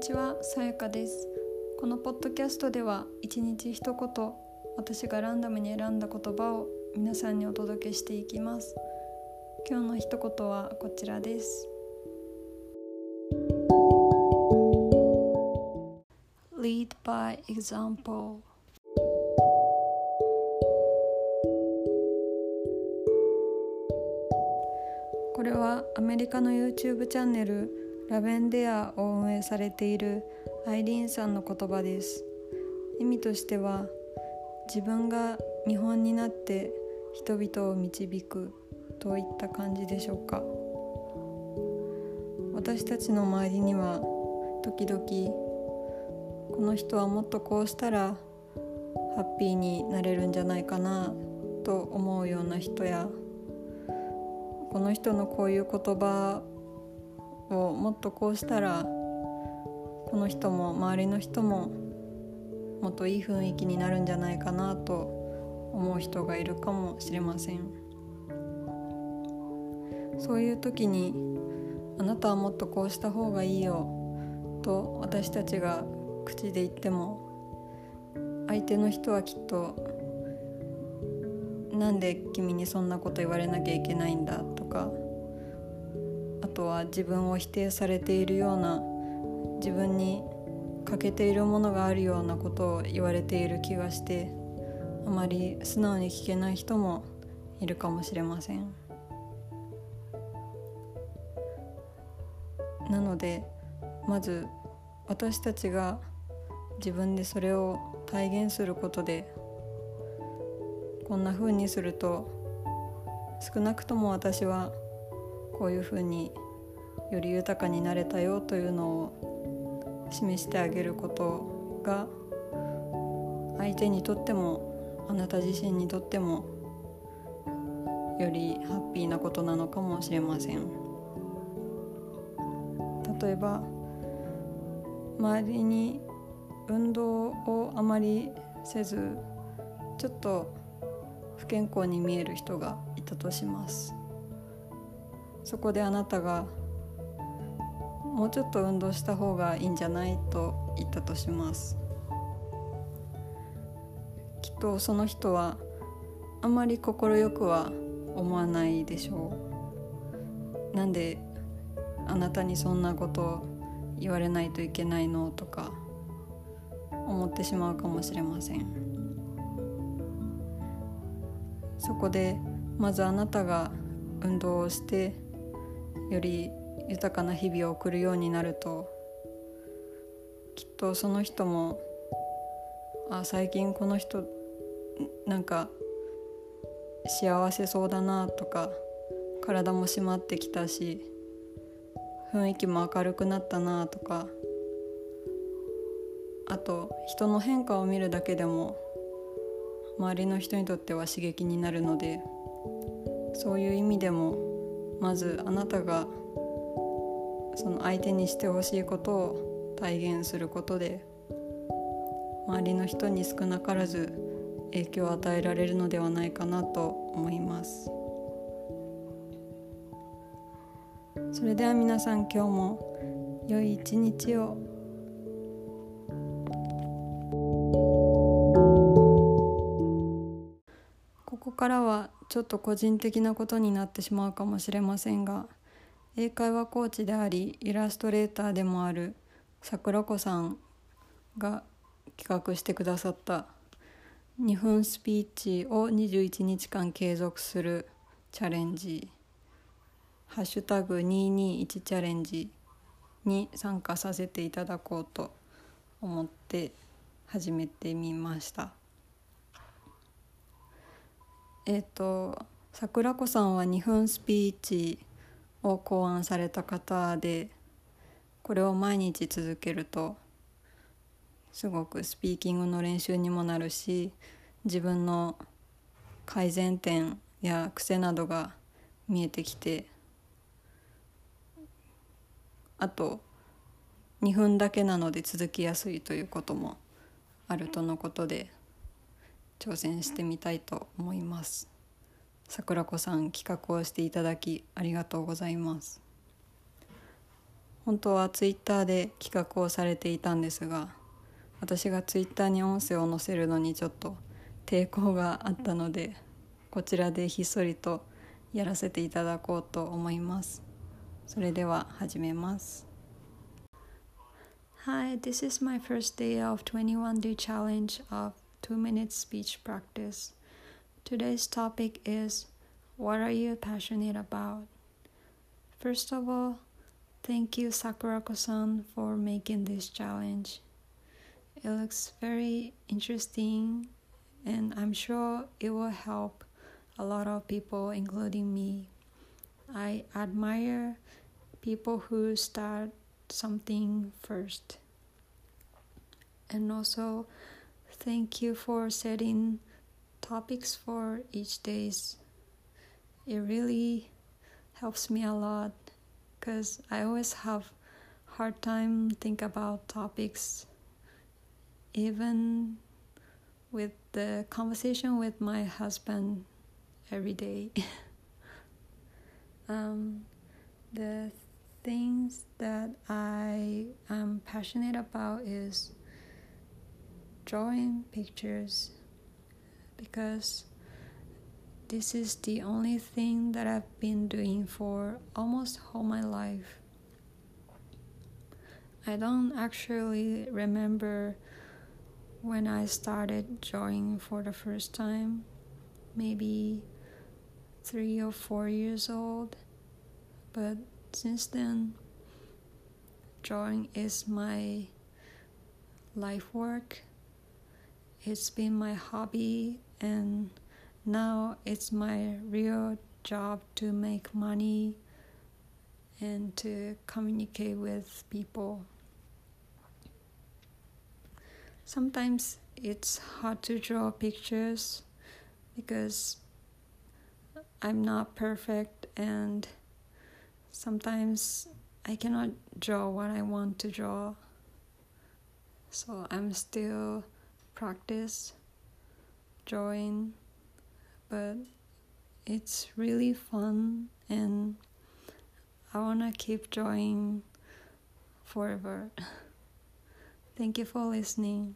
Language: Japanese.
にちは、さやかです。このポッドキャストでは一日一言、私がランダムに選んだ言葉を皆さんにお届けしていきます。今日の一言はこちらです。Lead by example これはアメリカの YouTube チャンネルラベンデアを運営されているアイリーンさんの言葉です。意味としては自分が見本になって人々を導くといった感じでしょうか。私たちの周りには時々この人はもっとこうしたらハッピーになれるんじゃないかなと思うような人やこの人のこういう言葉をもっとこうしたらこの人も周りの人ももっといい雰囲気になるんじゃないかなと思う人がいるかもしれません。そういう時に「あなたはもっとこうした方がいいよ」と私たちが口で言っても相手の人はきっとなんで君にそんなこと言われなきゃいけないんだとかあとは自分を否定されているような自分に欠けているものがあるようなことを言われている気がしてあまり素直に聞けない人もいるかもしれません。なのでまず私たちが自分でそれを体現することでこんな風にすると少なくとも私はこういう風により豊かになれたよというのを示してあげることが相手にとってもあなた自身にとってもよりハッピーなことなのかもしれません。例えば周りに運動をあまりせずちょっと不健康に見える人がいたとします。そこであなたがもうちょっと運動した方がいいんじゃないと言ったとします。きっとその人はあまり快くは思わないでしょう。なんであなたにそんなこと言われないといけないのとか思ってしまうかもしれません。そこでまずあなたが運動をしてより豊かな日々を送るようになるときっとその人もあ最近この人なんか幸せそうだなとか体も締まってきたし雰囲気も明るくなったなとかあと人の変化を見るだけでも周りの人にとっては刺激になるのでそういう意味でもまずあなたがその相手にしてほしいことを体現することで周りの人に少なからず影響を与えられるのではないかなと思います。それでは皆さん今日も良い一日を。ここからはちょっと個人的なことになってしまうかもしれませんが英会話コーチでありイラストレーターでもある桜子さんが企画してくださった2分スピーチを21日間継続するチャレンジ「ハッシュタグ #221 チャレンジ」に参加させていただこうと思って始めてみました。えっ、と桜子さんは2分スピーチを考案された方でこれを毎日続けるとすごくスピーキングの練習にもなるし自分の改善点や癖などが見えてきてあと2分だけなので続きやすいということもあるとのことで挑戦してみたいと思います。桜子さん企画をしていただきありがとうございます。本当はツイッターで企画をされていたんですが私がツイッターに音声を載せるのにちょっと抵抗があったのでこちらでひっそりとやらせていただこうと思います。それでは始めます。Hi, this is my first day of 21 day challenge of 2 minute speech practice. Today's topic is What are you passionate about? First of all, thank you Sakurako-san for making this challenge. It looks very interesting and I'm sure it will help a lot of people including me. I admire people who start something first. And also, thank you for setting topics for each days. It really helps me a lot because I always have hard time think about topics even with the conversation with my husband every day. um, the things that I am passionate about is drawing pictures because this is the only thing that I've been doing for almost all my life. I don't actually remember when I started drawing for the first time, maybe three or four years old, but since then, drawing is my life work. It's been my hobby, and now it's my real job to make money and to communicate with people. Sometimes it's hard to draw pictures because I'm not perfect and sometimes I cannot draw what I want to draw. So I'm still practice drawing, but it's really fun and I want to keep drawing forever. Thank you for listening.